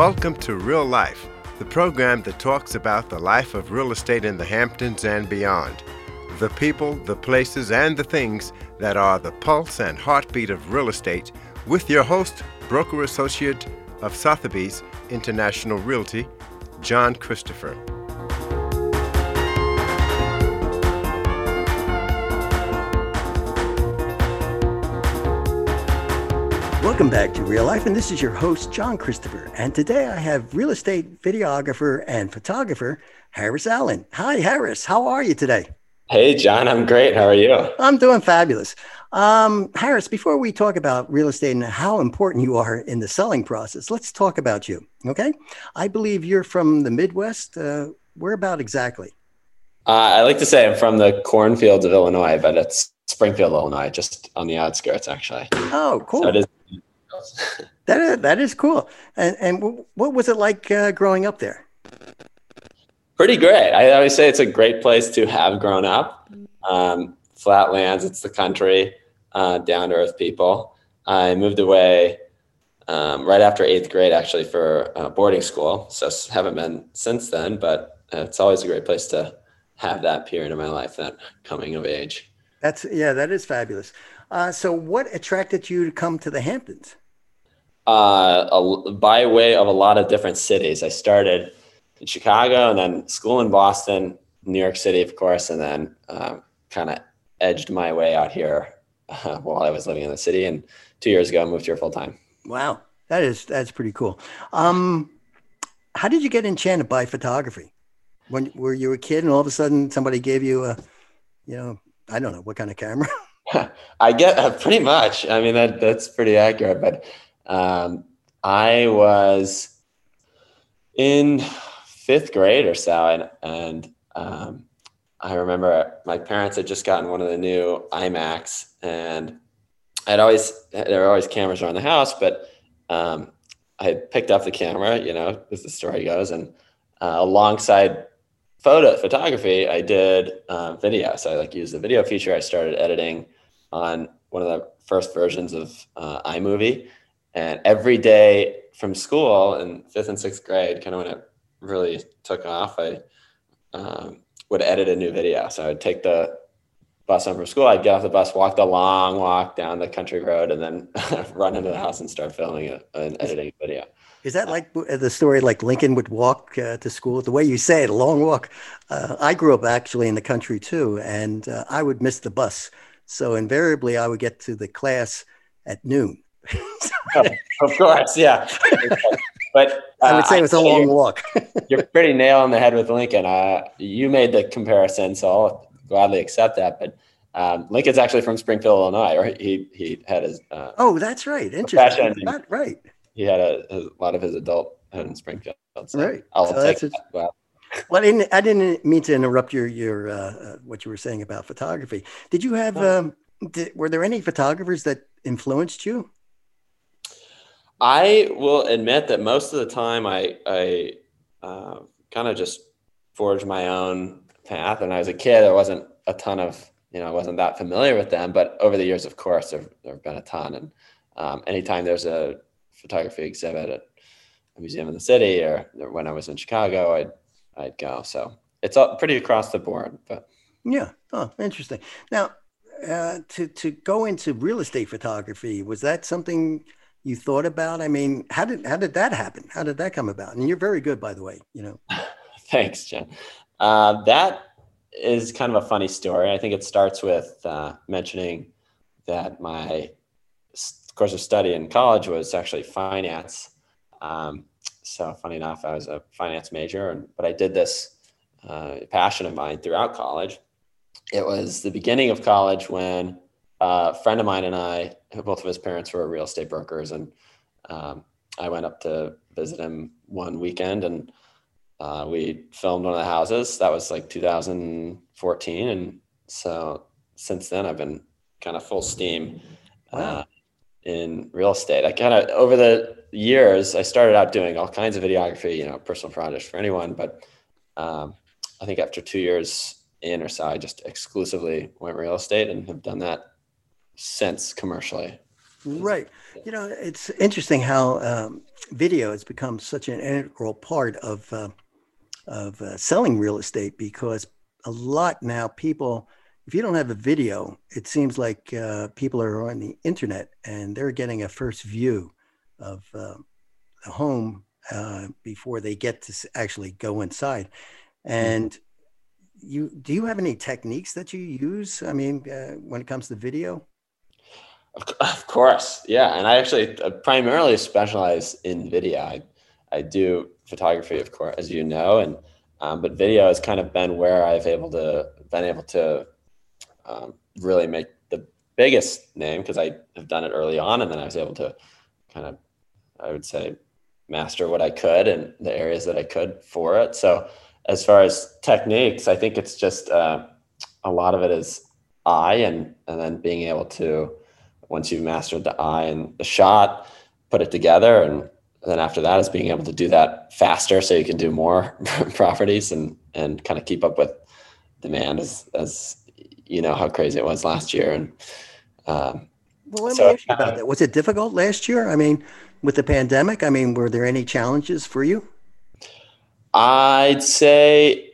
Welcome to Real Life, the program that talks about the life of real estate in the Hamptons and beyond. The people, the places, and the things that are the pulse and heartbeat of real estate, with your host, broker associate of Sotheby's International Realty, John Christopher. Welcome back to Real Life, and this is your host, John Christopher. And today I have real estate videographer and photographer, Harris Allen. Hi, Harris. How are you today? Hey, John. I'm great. How are you? I'm doing fabulous. Um, Harris, before we talk about real estate and how important you are in the selling process, let's talk about you. Okay. I believe you're from the Midwest. Uh, where about exactly? Uh, I like to say I'm from the cornfields of Illinois, but it's Springfield, Illinois, just on the outskirts, actually. Oh, cool. So it is that is, that is cool. And and what was it like uh, growing up there? Pretty great. I always say it's a great place to have grown up. Um, flatlands, it's the country, uh, down to earth people. I moved away um, right after eighth grade, actually, for uh, boarding school. So haven't been since then, but it's always a great place to have that period of my life, that coming of age. That's yeah, that is fabulous. Uh, so, what attracted you to come to the Hamptons? Uh, a, by way of a lot of different cities. I started in Chicago and then school in Boston, New York City, of course, and then um, kind of edged my way out here uh, while I was living in the city. And two years ago, I moved here full time. Wow, that is that's pretty cool. Um, how did you get enchanted by photography? When were you a kid and all of a sudden somebody gave you a, you know, I don't know what kind of camera? I get uh, pretty much. I mean that that's pretty accurate, but um, I was in fifth grade or so, and, and um, I remember my parents had just gotten one of the new iMacs, and I'd always there were always cameras around the house, but um, I picked up the camera, you know, as the story goes, and uh, alongside photo photography, I did uh, video. So I like used the video feature. I started editing on one of the first versions of uh, iMovie, and every day from school in fifth and sixth grade, kind of when it really took off, I um, would edit a new video. So I'd take the bus home from school, I'd get off the bus, walk the long walk down the country road, and then run into the house and start filming a, an editing video. Is that like the story like Lincoln would walk uh, to school? The way you say it, a long walk. Uh, I grew up actually in the country too, and uh, I would miss the bus. So invariably, I would get to the class at noon of course, yeah. But uh, I would say it was a long walk. you're pretty nail on the head with Lincoln. Uh, you made the comparison, so I'll gladly accept that. But um, Lincoln's actually from Springfield, Illinois, or he he had his. Uh, oh, that's right. Interesting. Right. He had a, a, lot of his adult in Springfield. So right. I'll so take that. Well, well, I didn't, I didn't mean to interrupt your your uh, uh, what you were saying about photography. Did you have? Um, did, were there any photographers that influenced you? I will admit that most of the time I I uh, kind of just forged my own path. And I was a kid, there wasn't a ton of you know I wasn't that familiar with them. But over the years, of course, there have been a ton. And um, anytime there's a photography exhibit at a museum in the city, or when I was in Chicago, I'd I'd go. So it's all pretty across the board. But yeah, oh, interesting. Now, uh, to to go into real estate photography was that something you thought about? I mean, how did how did that happen? How did that come about? And you're very good, by the way. You know. Thanks, John. Uh, that is kind of a funny story. I think it starts with uh, mentioning that my course of study in college was actually finance. Um, so funny enough, I was a finance major, and, but I did this uh, passion of mine throughout college. It was the beginning of college when a friend of mine and I, both of his parents were real estate brokers, and um, I went up to visit him one weekend, and uh, we filmed one of the houses. That was like 2014, and so since then I've been kind of full steam uh, in real estate. I kind of over the years I started out doing all kinds of videography, you know, personal projects for anyone, but um, I think after two years in or so, I just exclusively went real estate and have done that since commercially. Right. You know, it's interesting how um, video has become such an integral part of uh, of uh, selling real estate because a lot now people, if you don't have a video, it seems like uh, people are on the internet and they're getting a first view of uh, the home uh, before they get to actually go inside. And you do you have any techniques that you use? I mean, uh, when it comes to video. Of course, yeah. And I actually uh, primarily specialize in video. I, I do photography, of course, as you know, and um, but video has kind of been where I've able to been able to um, really make the biggest name because I have done it early on, and then I was able to kind of, I would say, master what I could in the areas that I could for it. So as far as techniques, I think it's just uh, a lot of it is eye and and then being able to once you've mastered the eye and the shot, put it together. And then after that is being able to do that faster so you can do more properties and, and kind of keep up with demand as, as you know, how crazy it was last year. And, um, well, let me so, ask you about that. Was it difficult last year? I mean, with the pandemic, I mean, were there any challenges for you? I'd say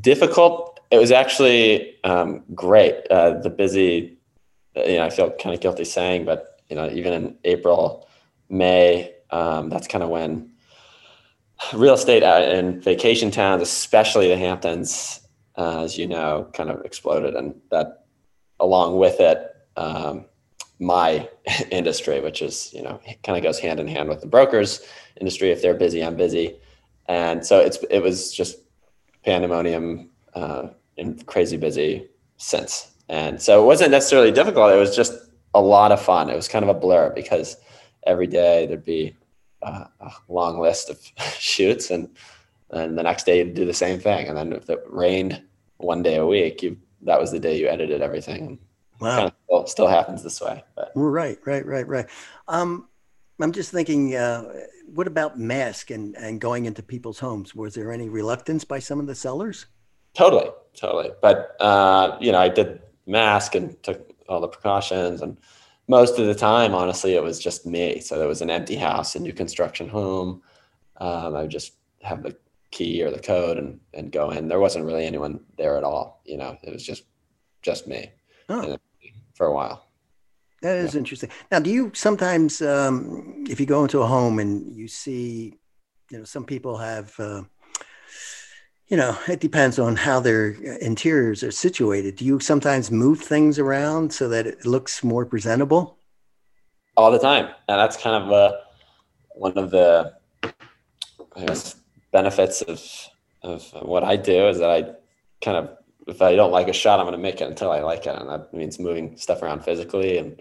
difficult. It was actually um, great. Uh, the busy you know, I feel kind of guilty saying, but you know, even in April, May, um, that's kind of when real estate in vacation towns, especially the Hamptons, uh, as you know, kind of exploded, and that along with it, um, my industry, which is you know, kind of goes hand in hand with the brokers industry. If they're busy, I'm busy, and so it's it was just pandemonium uh, and crazy busy since and so it wasn't necessarily difficult. It was just a lot of fun. It was kind of a blur because every day there'd be uh, a long list of shoots and and the next day you'd do the same thing. And then if it rained one day a week, you that was the day you edited everything. Wow. Kind of still, still, happens this way. But. Right, right, right, right. Um, I'm just thinking, uh, what about mask and, and going into people's homes? Was there any reluctance by some of the sellers? Totally, totally. But, uh, you know, I did mask and took all the precautions. And most of the time, honestly, it was just me. So there was an empty house, a new construction home. Um, I would just have the key or the code and, and go in. There wasn't really anyone there at all. You know, it was just just me oh. for a while. That is yeah. interesting. Now, do you sometimes, um, if you go into a home and you see, you know, some people have uh, you know, it depends on how their interiors are situated. Do you sometimes move things around so that it looks more presentable? All the time. And that's kind of uh, one of the guess, benefits of, of what I do is that I kind of, if I don't like a shot, I'm going to make it until I like it. And that means moving stuff around physically. And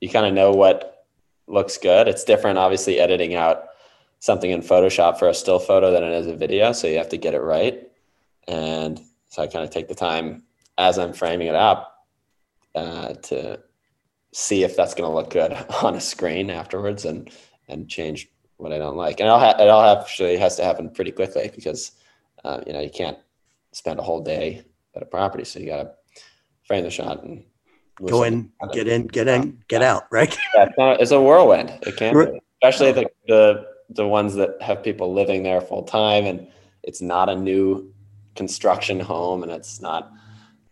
you kind of know what looks good. It's different, obviously, editing out something in Photoshop for a still photo than it is a video. So you have to get it right. And so I kind of take the time as I'm framing it up uh, to see if that's going to look good on a screen afterwards and, and change what I don't like. And I'll ha- it all actually has to happen pretty quickly because, uh, you know, you can't spend a whole day at a property. So you got to frame the shot and go in, get in, get in, get out, right? Yeah, it's, not, it's a whirlwind. It can be, especially the, the the ones that have people living there full time and it's not a new construction home and it's not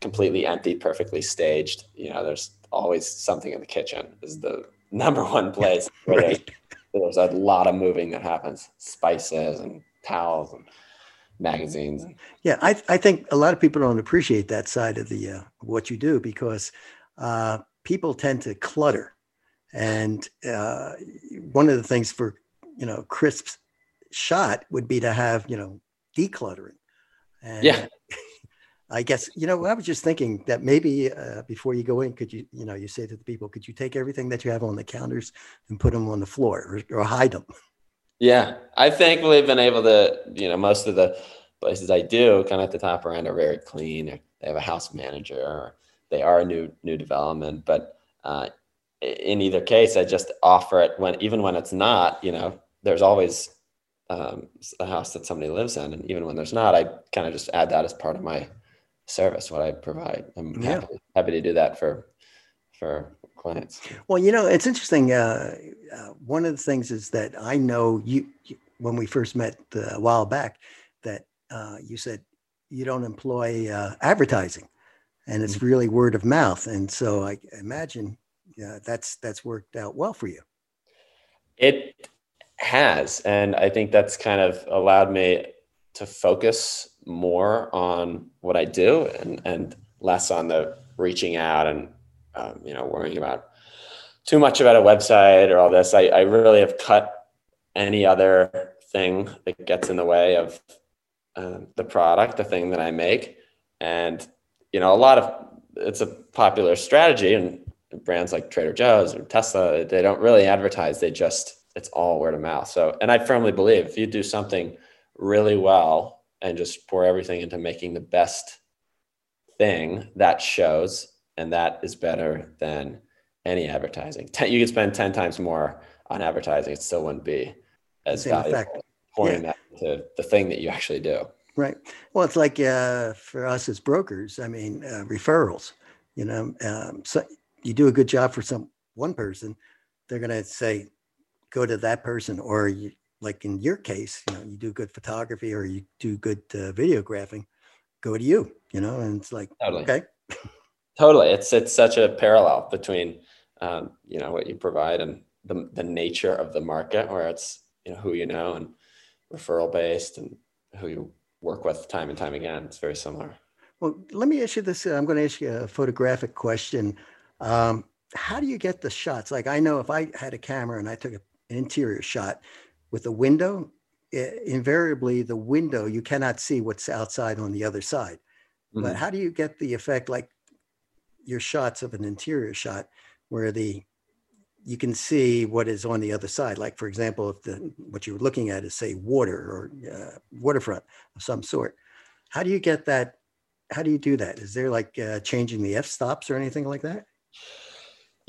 completely empty, perfectly staged. You know, there's always something in the kitchen is the number one place where right. there's, there's a lot of moving that happens, spices and towels and magazines. Yeah, I, I think a lot of people don't appreciate that side of the uh, what you do because uh, people tend to clutter. And uh, one of the things for you know crisp shot would be to have you know decluttering. And yeah. I guess you know i was just thinking that maybe uh, before you go in could you you know you say to the people could you take everything that you have on the counters and put them on the floor or, or hide them yeah. I thankfully have been able to you know most of the places i do kind of at the top end are very clean. They have a house manager or they are a new new development but uh, in either case, I just offer it when even when it's not, you know, there's always um, a house that somebody lives in, and even when there's not, I kind of just add that as part of my service, what I provide. I'm yeah. happy, happy to do that for for clients. Well, you know, it's interesting. Uh, uh, one of the things is that I know you, you when we first met uh, a while back, that uh, you said you don't employ uh, advertising, and it's mm-hmm. really word of mouth. And so I imagine that's that's worked out well for you. It has, and I think that's kind of allowed me to focus more on what I do and and less on the reaching out and um, you know worrying about too much about a website or all this. I, I really have cut any other thing that gets in the way of uh, the product, the thing that I make, and you know a lot of it's a popular strategy and brands like Trader Joe's or Tesla they don't really advertise. They just it's all word of mouth. So, and I firmly believe if you do something really well and just pour everything into making the best thing, that shows, and that is better than any advertising. You could spend 10 times more on advertising, it still wouldn't be as Same valuable effect. pouring yeah. that to the thing that you actually do. Right. Well, it's like uh, for us as brokers, I mean, uh, referrals, you know, um, so you do a good job for some one person, they're going to say, go to that person or you, like in your case, you know, you do good photography or you do good uh, videographing, go to you, you know, and it's like, totally. okay. totally. It's, it's such a parallel between, um, you know, what you provide and the, the nature of the market where it's, you know, who you know and referral based and who you work with time and time again. It's very similar. Well, let me ask you this. I'm going to ask you a photographic question. Um, how do you get the shots? Like I know if I had a camera and I took a an interior shot with a window, invariably the window, you cannot see what's outside on the other side. Mm-hmm. But how do you get the effect like your shots of an interior shot where the you can see what is on the other side. Like for example, if the what you're looking at is say water or uh, waterfront of some sort, how do you get that? How do you do that? Is there like uh, changing the f stops or anything like that?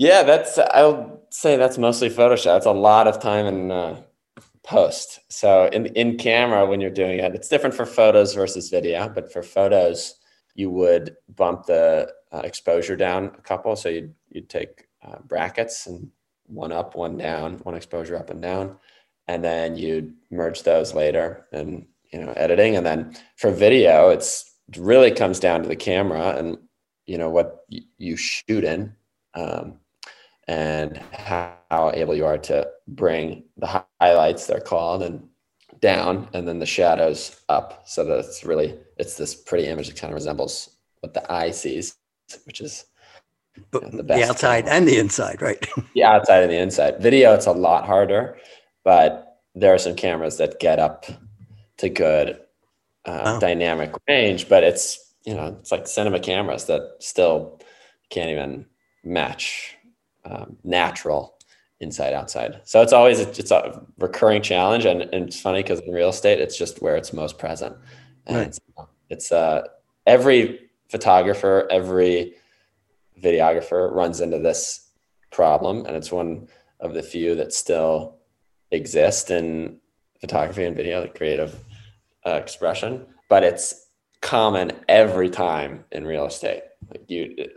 Yeah, that's I'll say that's mostly Photoshop. It's a lot of time in uh, post. So in in camera when you're doing it, it's different for photos versus video. But for photos, you would bump the uh, exposure down a couple. So you'd you'd take uh, brackets and one up, one down, one exposure up and down, and then you'd merge those later and you know editing. And then for video, it's it really comes down to the camera and you know what you shoot in. Um, and how able you are to bring the highlights they're called and down and then the shadows up. So that it's really it's this pretty image that kind of resembles what the eye sees which is you know, the, the outside and the inside right? The outside and the inside. Video it's a lot harder but there are some cameras that get up to good uh, dynamic range but it's you know it's like cinema cameras that still can't even match um, natural inside outside. So it's always it's a recurring challenge, and, and it's funny because in real estate, it's just where it's most present. And right. it's, it's uh, every photographer, every videographer runs into this problem, and it's one of the few that still exist in photography and video, the creative uh, expression. But it's common every time in real estate. Like you,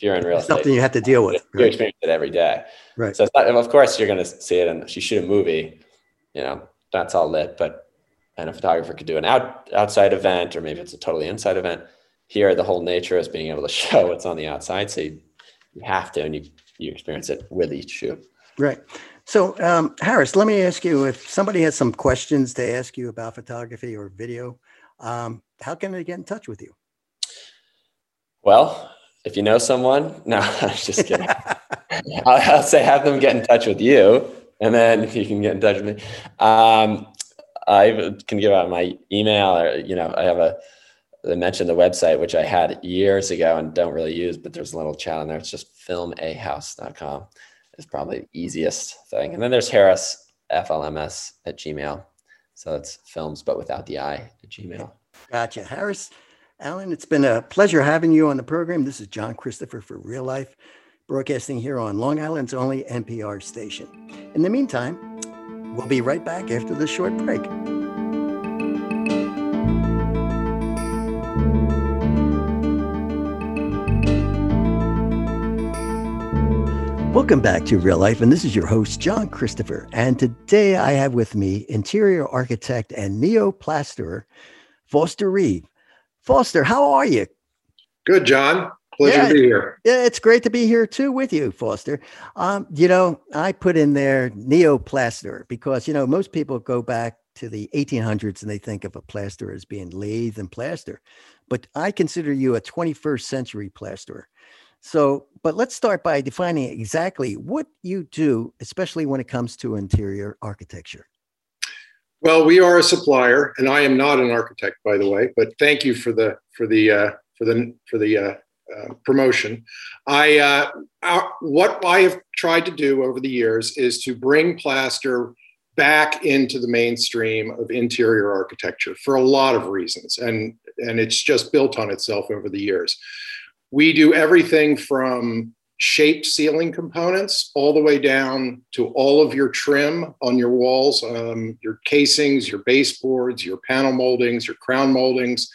if you're in real estate, something you have to deal with. You right? experience it every day. Right. So not, of course you're going to see it, and you shoot a movie, you know, that's all lit. But and a photographer could do an out outside event, or maybe it's a totally inside event. Here, the whole nature is being able to show what's on the outside, so you, you have to, and you you experience it with each shoot. Right. So, um, Harris, let me ask you: if somebody has some questions to ask you about photography or video, um, how can they get in touch with you? Well, if you know someone, no, I'm just kidding. I'll, I'll, say have them get in touch with you, and then you can get in touch with me. Um, I can give out my email, or you know, I have a. I mentioned the website, which I had years ago and don't really use, but there's a little chat on there. It's just filmahouse.com. It's probably the easiest thing. And then there's Harris FLMS at Gmail. So it's films, but without the I at Gmail. Gotcha. Harris Allen, it's been a pleasure having you on the program. This is John Christopher for Real Life, broadcasting here on Long Island's only NPR station. In the meantime, we'll be right back after this short break. Welcome back to Real Life, and this is your host, John Christopher. And today I have with me interior architect and neoplasterer, Foster Reeve. Foster, how are you? Good, John. Pleasure yeah, to be here. Yeah, it's great to be here too with you, Foster. Um, you know, I put in there neoplasterer because, you know, most people go back to the 1800s and they think of a plasterer as being lathe and plaster. But I consider you a 21st century plasterer. So, but let's start by defining exactly what you do, especially when it comes to interior architecture. Well, we are a supplier, and I am not an architect, by the way. But thank you for the for the uh, for the for the uh, uh, promotion. I uh, our, what I have tried to do over the years is to bring plaster back into the mainstream of interior architecture for a lot of reasons, and and it's just built on itself over the years. We do everything from shaped ceiling components all the way down to all of your trim on your walls, um, your casings, your baseboards, your panel moldings, your crown moldings,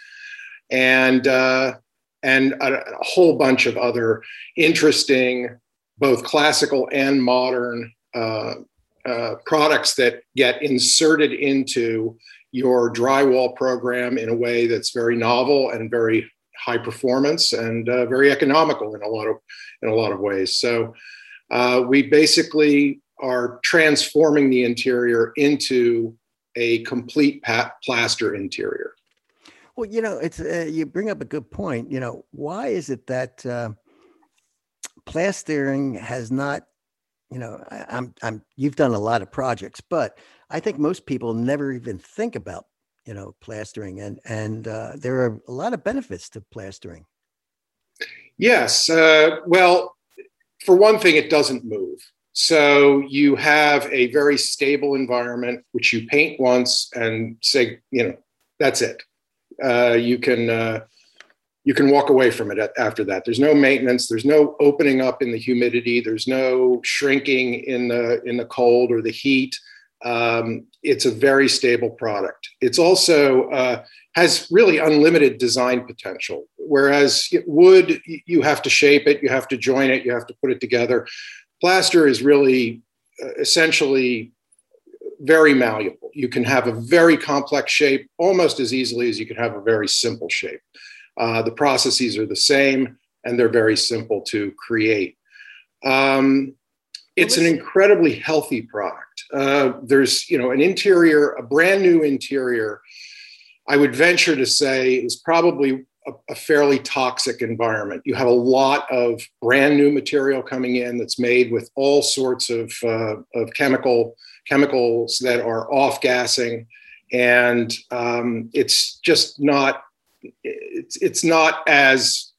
and uh, and a, a, whole bunch of other interesting, both classical and modern uh, uh, products that get inserted into your drywall program in a way that's very novel and very high performance and uh, very economical in a lot of in a lot of ways. So uh, we basically are transforming the interior into a complete plaster interior. Well, you know, it's uh, you bring up a good point. You know, why is it that uh, plastering has not? You know, I, I'm I'm you've done a lot of projects, but I think most people never even think about you know plastering and and uh, there are a lot of benefits to plastering. Yes uh, well for one thing it doesn't move. So you have a very stable environment which you paint once and say you know that's it. Uh, you can uh, you can walk away from it after that. There's no maintenance there's no opening up in the humidity there's no shrinking in the in the cold or the heat um, it's a very stable product. It's also uh, has really unlimited design potential. Whereas wood, you have to shape it, you have to join it, you have to put it together. Plaster is really uh, essentially very malleable. You can have a very complex shape almost as easily as you can have a very simple shape. Uh, the processes are the same and they're very simple to create. Um, it's an incredibly healthy product. Uh, there's, you know, an interior, a brand new interior. I would venture to say is probably a, a, fairly toxic environment. You have a lot of brand new material coming in that's made with all sorts of, uh, of chemical chemicals that are off gassing, and um, it's just not it's it's not as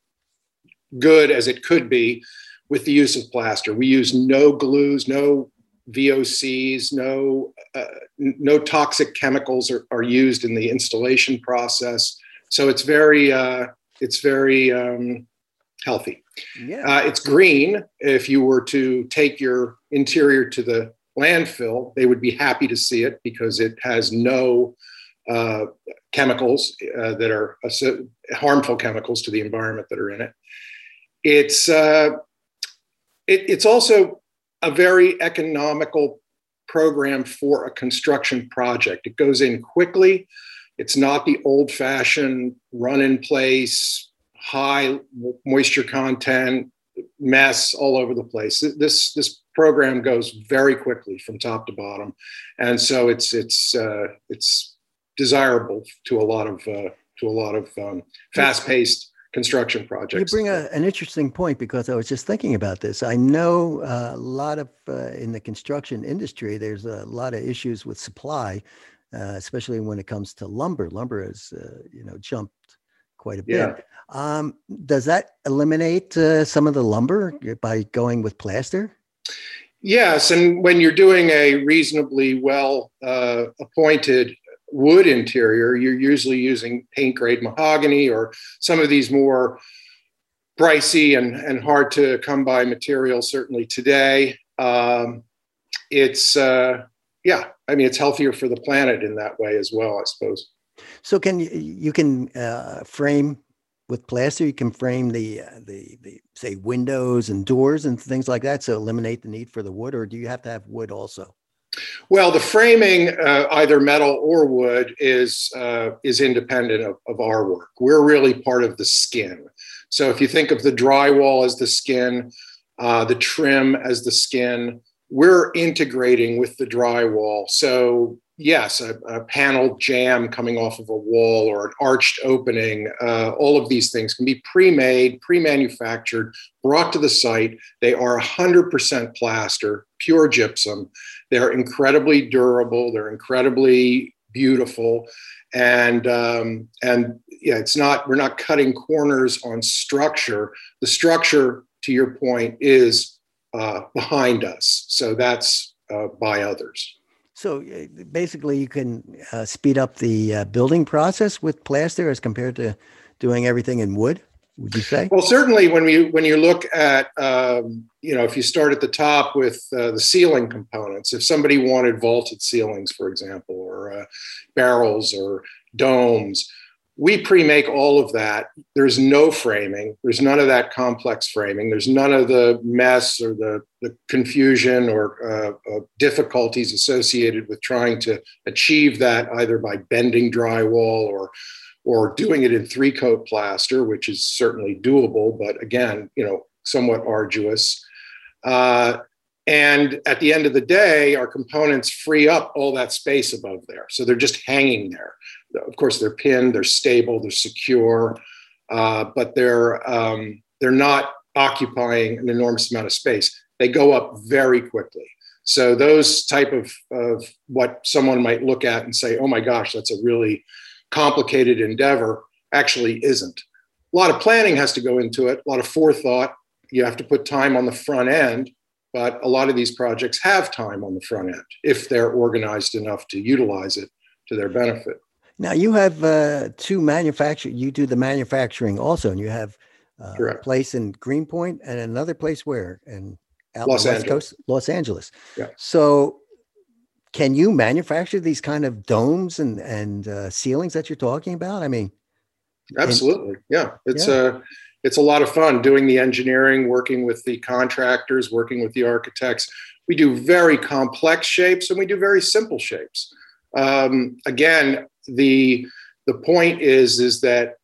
good as it could be with the use of plaster. We use no glues, no VOCs, no uh, no toxic chemicals are, are used in the installation process. So it's very uh, it's very um, healthy. Yeah. Uh, it's green. If you were to take your interior to the landfill, they would be happy to see it because it has no uh, chemicals uh, that are harmful chemicals to the environment that are in it. It's uh, it, it's also a very economical program for a construction project. It goes in quickly. It's not the old fashioned run in place, high moisture content mess all over the place. This, this program goes very quickly from top to bottom. And so it's, it's, uh, it's desirable to a lot of, uh, to a lot of um, fast paced construction projects. You bring a, an interesting point because I was just thinking about this. I know uh, a lot of uh, in the construction industry, there's a lot of issues with supply, uh, especially when it comes to lumber. Lumber has, uh, you know, jumped quite a bit. Yeah. Um, does that eliminate uh, some of the lumber by going with plaster? Yes, and when you're doing a reasonably well uh, appointed wood interior, you're usually using paint grade mahogany or some of these more pricey and, and hard to come by materials, certainly today. Um, it's, uh, yeah, I mean, it's healthier for the planet in that way as well, I suppose. So can you, can uh, frame with plaster you can frame the uh, the the say windows and doors and things like that so eliminate the need for the wood or do you have to have wood also well the framing uh, either metal or wood is uh, is independent of, of our work we're really part of the skin so if you think of the drywall as the skin uh, the trim as the skin we're integrating with the drywall so yes, a, a panel jamb coming off of a wall or an arched opening, uh, all of these things can be pre made, pre manufactured, brought to the site. They are 100% plaster, pure gypsum. They're incredibly durable, they're incredibly beautiful. And um, and yeah, it's not we're not cutting corners on structure. The structure, to your point, is uh, behind us. So that's uh, by others. So uh, basically, you can uh, speed up the uh, building process with plaster as compared to doing everything in wood. Would you say? Well, certainly when you when you look at um, you know if you start at the top with uh, the ceiling components, if somebody wanted vaulted ceilings, for example, or uh, barrels or domes, we pre-make all of that. There's no framing. There's none of that complex framing. There's none of the mess or the, the confusion or uh, uh, difficulties associated with trying to achieve that either by bending drywall or or doing it in three coat plaster which is certainly doable but again you know somewhat arduous uh, and at the end of the day, our components free up all that space above there. So they're just hanging there. Of course, they're pinned, they're stable, they're secure, uh, but they're um, they're not occupying an enormous amount of space. They go up very quickly. So those type of, of what someone might look at and say, "Oh my gosh, that's a really complicated endeavor," actually isn't. A lot of planning has to go into it. A lot of forethought. You have to put time on the front end but a lot of these projects have time on the front end if they're organized enough to utilize it to their benefit. Now you have uh, two manufacture. You do the manufacturing also, and you have uh, a place in Greenpoint and another place where and out Los Angeles. Coast, Los Angeles. Yeah. So, can you manufacture these kind of domes and and uh, ceilings that you're talking about? I mean, absolutely. yeah, it's a. Yeah. Uh, it's a lot of fun doing the engineering, working with the contractors, working with the architects. We do very complex shapes and we do very simple shapes. Um, again, the the point is is that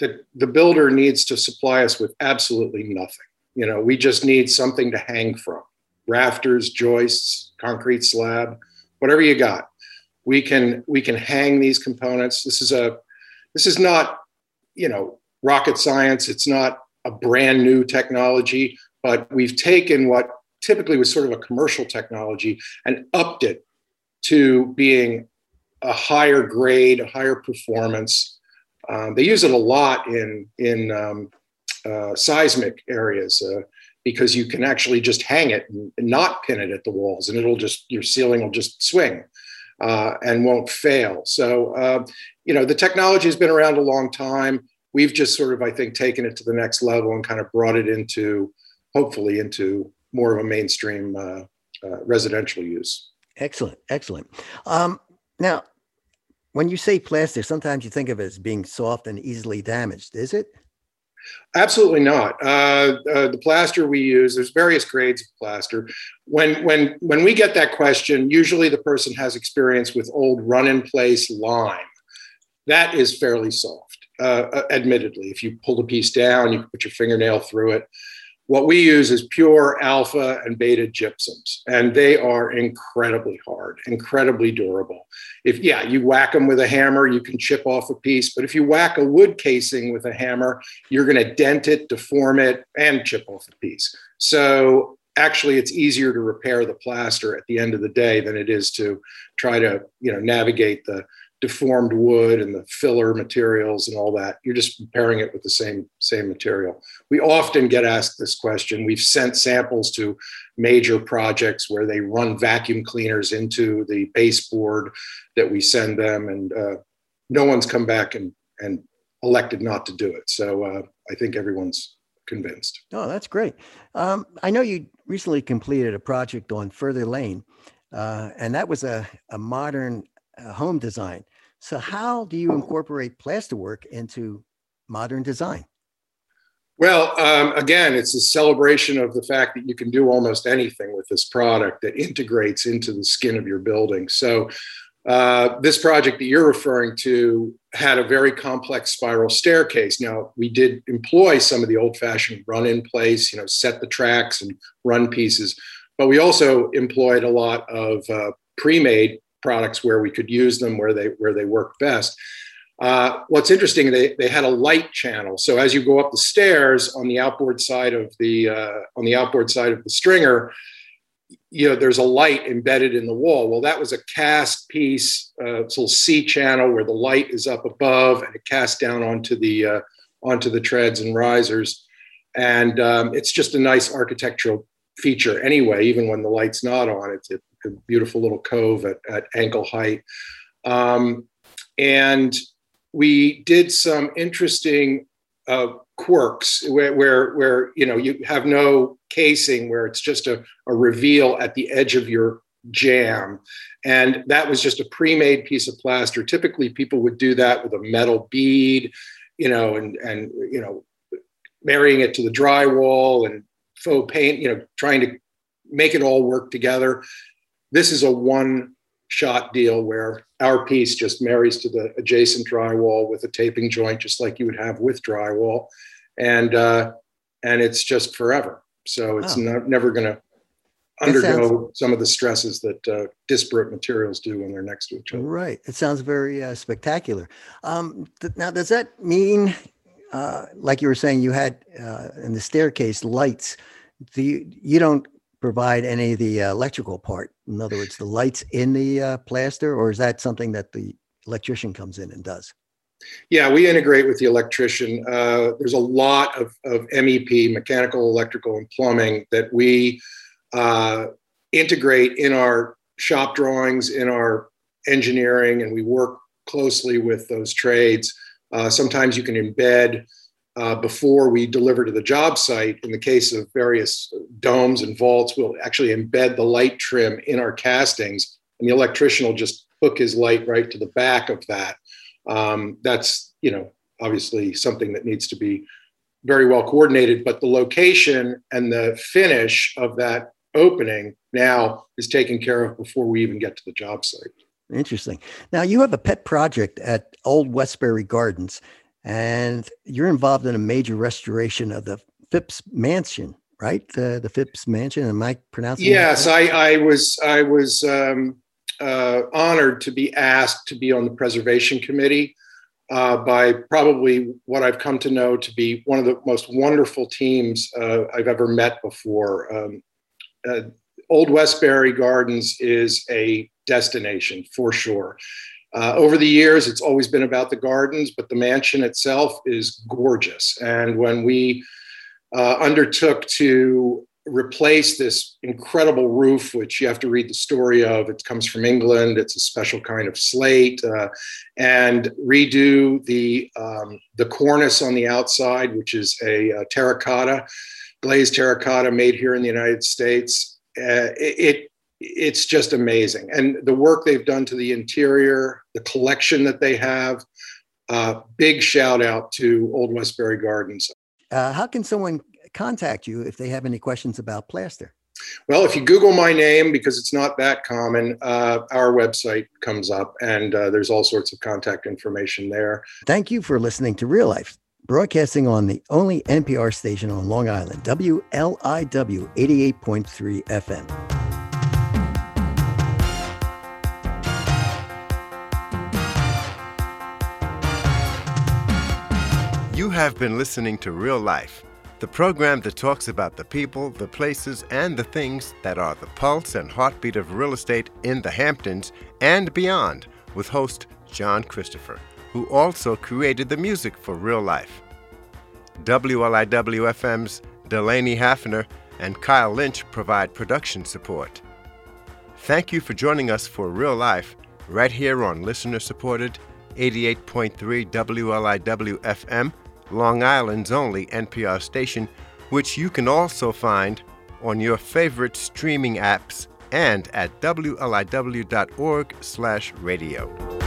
the, the builder needs to supply us with absolutely nothing. You know, we just need something to hang from. Rafters, joists, concrete slab, whatever you got. We can we can hang these components. This is a this is not, you know, rocket science. It's not a brand new technology, but we've taken what typically was sort of a commercial technology and upped it to being a higher grade, a higher performance. Um, they use it a lot in in um, uh, seismic areas uh, because you can actually just hang it and, not pin it at the walls, and it'll just your ceiling will just swing uh, and won't fail. So uh, you know the technology has been around a long time we've just sort of, I think, taken it to the next level and kind of brought it into, hopefully, into more of a mainstream uh, uh, residential use. Excellent, excellent. Um, now, when you say plastic, sometimes you think of it as being soft and easily damaged. Is it? Absolutely not. Uh, uh, the plaster we use, there's various grades of plaster. When when when we get that question, usually the person has experience with old run-in-place lime. That is fairly soft uh, admittedly. If you pull the piece down, you can put your fingernail through it. What we use is pure alpha and beta gypsums, and they are incredibly hard, incredibly durable. If, yeah, you whack them with a hammer, you can chip off a piece, but if you whack a wood casing with a hammer, you're going to dent it, deform it, and chip off a piece. So actually it's easier to repair the plaster at the end of the day than it is to try to you know navigate the deformed wood and the filler materials and all that. You're just preparing it with the same same material. We often get asked this question. We've sent samples to major projects where they run vacuum cleaners into the baseboard that we send them, and uh, no one's come back and and elected not to do it. So uh, I think everyone's convinced. Oh, that's great. Um, I know you recently completed a project on Further Lane, uh, and that was a, a modern uh, home design. So how do you incorporate plasterwork into modern design? Well, um, again, it's a celebration of the fact that you can do almost anything with this product that integrates into the skin of your building. So, uh, this project that you're referring to had a very complex spiral staircase. Now, we did employ some of the old fashioned run in place, you know, set the tracks and run pieces, but we also employed a lot of uh, pre made products where we could use them where they where they work best. Uh, what's interesting, they, they had a light channel. So as you go up the stairs on the outboard side of the uh, on the outboard side of the stringer, you know there's a light embedded in the wall. Well, that was a cast piece, uh, it's a little C channel where the light is up above and it casts down onto the uh, onto the treads and risers, and um, it's just a nice architectural feature anyway. Even when the light's not on, it's a, a beautiful little cove at, at ankle height. Um, and we did some interesting uh, quirks where, where, where you know you have no casing where it's just a, a reveal at the edge of your jamb. and that was just a pre-made piece of plaster typically people would do that with a metal bead you know and and you know marrying it to the drywall and faux paint you know trying to make it all work together this is a one shot deal where our piece just marries to the adjacent drywall with a taping joint, just like you would have with drywall, and uh, and it's just forever. So it's oh. not, never going to undergo sounds, some of the stresses that uh, disparate materials do when they're next to each other. Right. It sounds very uh, spectacular. Um, th- now, does that mean, uh, like you were saying, you had uh, in the staircase lights? You, you don't provide any of the uh, electrical part? In other words, the lights in the uh, plaster, or is that something that the electrician comes in and does? Yeah, we integrate with the electrician. Uh, there's a lot of, of MEP, mechanical, electrical, and plumbing that we uh, integrate in our shop drawings, in our engineering, and we work closely with those trades. Uh, sometimes you can embed uh, before we deliver to the job site. In the case of various domes and vaults, we'll actually embed the light trim in our castings, and the electrician will just hook his light right to the back of that. Um, that's you know obviously something that needs to be very well coordinated, but the location and the finish of that opening now is taken care of before we even get to the job site. Interesting. Now you have a pet project at Old Westbury Gardens and you're involved in a major restoration of the Phipps Mansion, right? The the Phipps Mansion. Am I pronouncing? Yes, I, I was I was um, uh, honored to be asked to be on the preservation committee uh, by probably what I've come to know to be one of the most wonderful teams uh, I've ever met before. Um, uh, Old Westbury Gardens is a destination for sure. Uh, over the years, it's always been about the gardens, but the mansion itself is gorgeous. And when we uh, undertook to replace this incredible roof, which you have to read the story of, it comes from England, it's a special kind of slate, uh, and redo the, um, the cornice on the outside, which is a, a terracotta, glazed terracotta made here in the United States. Uh, it, it's just amazing. And the work they've done to the interior, the collection that they have, uh, big shout out to Old Westbury Gardens. Uh, how can someone contact you if they have any questions about plaster? Well, if you Google my name, because it's not that common, uh, our website comes up and uh, there's all sorts of contact information there. Thank you for listening to Real Life, broadcasting on the only NPR station on Long Island, WLIW 88.3 FM. You have been listening to Real Life, the program that talks about the people, the places, and the things that are the pulse and heartbeat of real estate in the Hamptons and beyond, with host John Christopher, who also created the music for Real Life. WLIW FM's Delaney Hafner and Kyle Lynch provide production support. Thank you for joining us for Real Life right here on listener supported 88.3 WLIW FM Long Island's only NPR station, which you can also find on your favorite streaming apps and at wliw.org/radio.